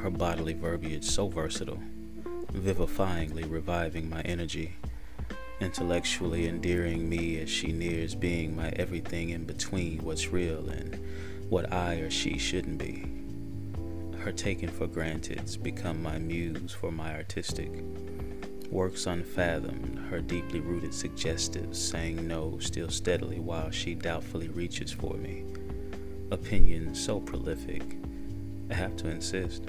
her bodily verbiage so versatile, vivifyingly reviving my energy, intellectually endearing me as she nears being my everything in between what's real and what I or she shouldn't be. Her taken for granted's become my muse for my artistic. Works unfathomed, her deeply rooted suggestives saying no still steadily while she doubtfully reaches for me. Opinions so prolific, I have to insist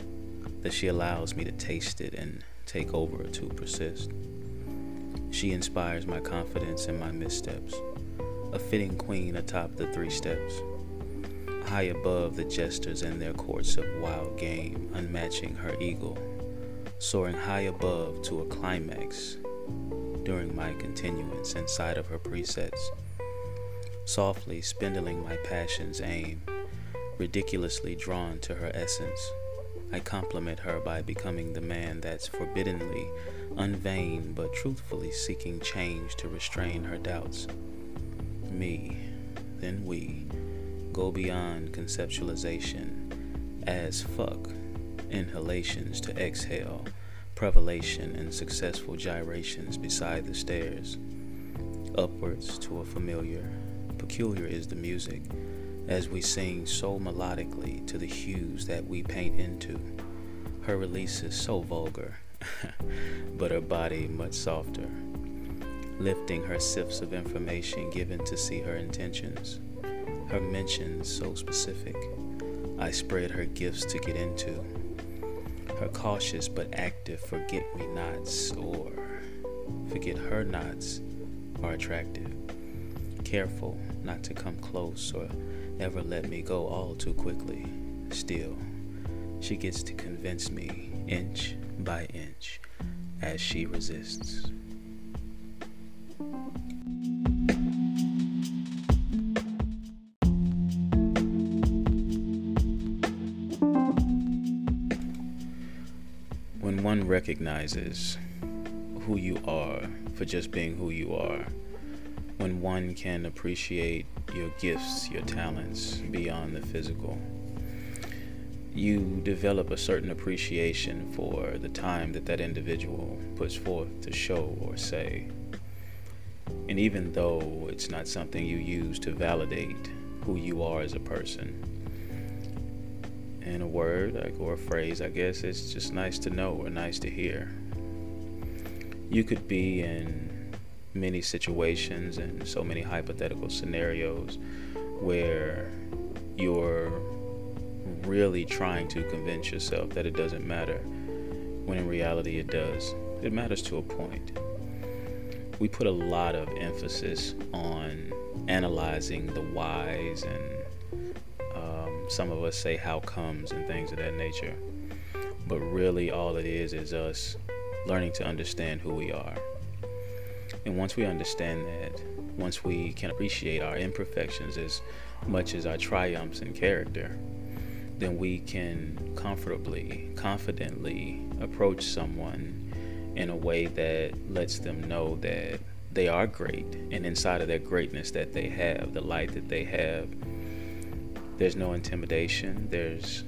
that she allows me to taste it and take over to persist. She inspires my confidence in my missteps, a fitting queen atop the three steps, high above the jesters and their courts of wild game, unmatching her eagle, soaring high above to a climax during my continuance inside of her presets, softly spindling my passion's aim, ridiculously drawn to her essence I compliment her by becoming the man that's forbiddingly unvain but truthfully seeking change to restrain her doubts. Me, then we, go beyond conceptualization as fuck, inhalations to exhale, prevalation and successful gyrations beside the stairs. Upwards to a familiar, peculiar is the music as we sing so melodically to the hues that we paint into. Her release is so vulgar, but her body much softer, lifting her sips of information given to see her intentions. Her mentions so specific, I spread her gifts to get into. Her cautious but active forget me nots or forget her nots are attractive. Careful not to come close or ever let me go all too quickly. Still, she gets to convince me inch by inch as she resists. When one recognizes who you are for just being who you are, when one can appreciate your gifts, your talents beyond the physical. You develop a certain appreciation for the time that that individual puts forth to show or say. And even though it's not something you use to validate who you are as a person, in a word or a phrase, I guess it's just nice to know or nice to hear. You could be in many situations and so many hypothetical scenarios where you're really trying to convince yourself that it doesn't matter when in reality it does. It matters to a point. We put a lot of emphasis on analyzing the whys and um, some of us say how comes and things of that nature. But really, all it is is us learning to understand who we are and once we understand that, once we can appreciate our imperfections as much as our triumphs in character, then we can comfortably, confidently approach someone in a way that lets them know that they are great. And inside of that greatness that they have, the light that they have, there's no intimidation, there's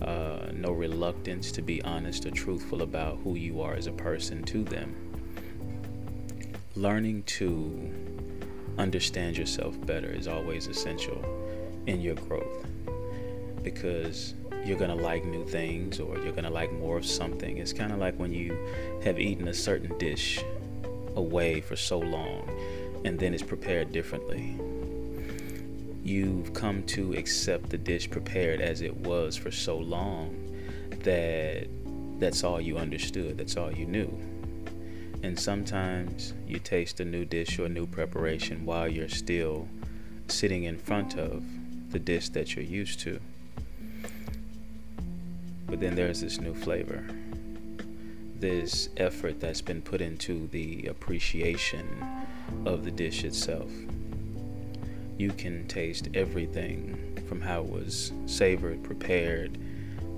uh, no reluctance to be honest or truthful about who you are as a person to them learning to understand yourself better is always essential in your growth because you're going to like new things or you're going to like more of something. It's kind of like when you have eaten a certain dish away for so long and then it's prepared differently. You've come to accept the dish prepared as it was for so long that that's all you understood, that's all you knew. And sometimes you taste a new dish or a new preparation while you're still sitting in front of the dish that you're used to. But then there's this new flavor, this effort that's been put into the appreciation of the dish itself. You can taste everything from how it was savored, prepared,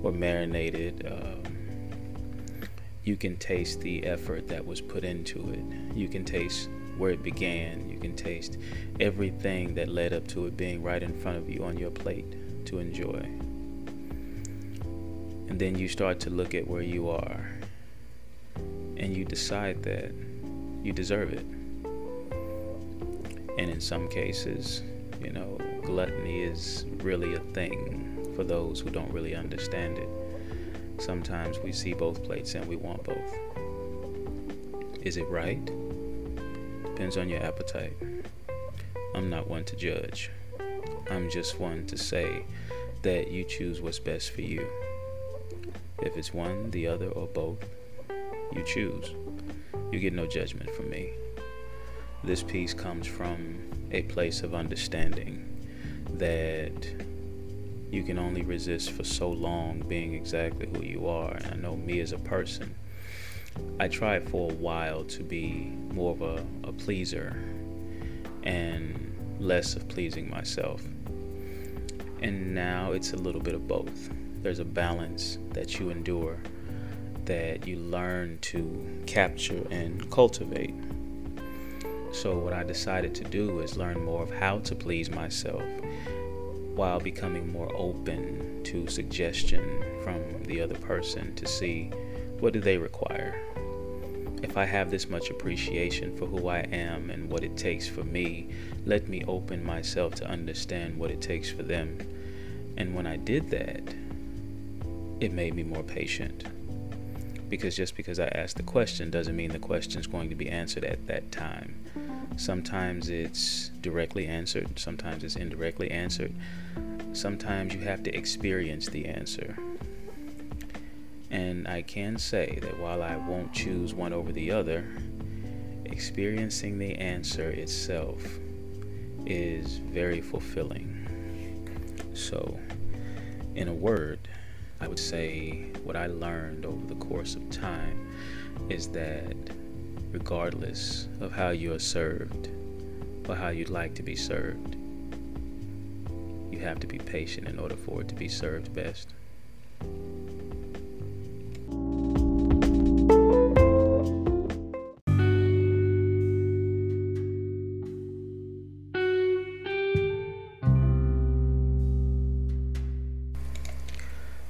or marinated. Um, you can taste the effort that was put into it. You can taste where it began. You can taste everything that led up to it being right in front of you on your plate to enjoy. And then you start to look at where you are and you decide that you deserve it. And in some cases, you know, gluttony is really a thing for those who don't really understand it. Sometimes we see both plates and we want both. Is it right? Depends on your appetite. I'm not one to judge. I'm just one to say that you choose what's best for you. If it's one, the other, or both, you choose. You get no judgment from me. This piece comes from a place of understanding that you can only resist for so long being exactly who you are. And I know me as a person, I tried for a while to be more of a, a pleaser and less of pleasing myself. And now it's a little bit of both. There's a balance that you endure that you learn to capture and cultivate. So, what I decided to do is learn more of how to please myself while becoming more open to suggestion from the other person to see what do they require. If i have this much appreciation for who i am and what it takes for me let me open myself to understand what it takes for them. And when i did that it made me more patient. Because just because i asked the question doesn't mean the question is going to be answered at that time Sometimes it's directly answered, sometimes it's indirectly answered. Sometimes you have to experience the answer. And I can say that while I won't choose one over the other, experiencing the answer itself is very fulfilling. So, in a word, I would say what I learned over the course of time is that regardless of how you are served or how you'd like to be served. You have to be patient in order for it to be served best.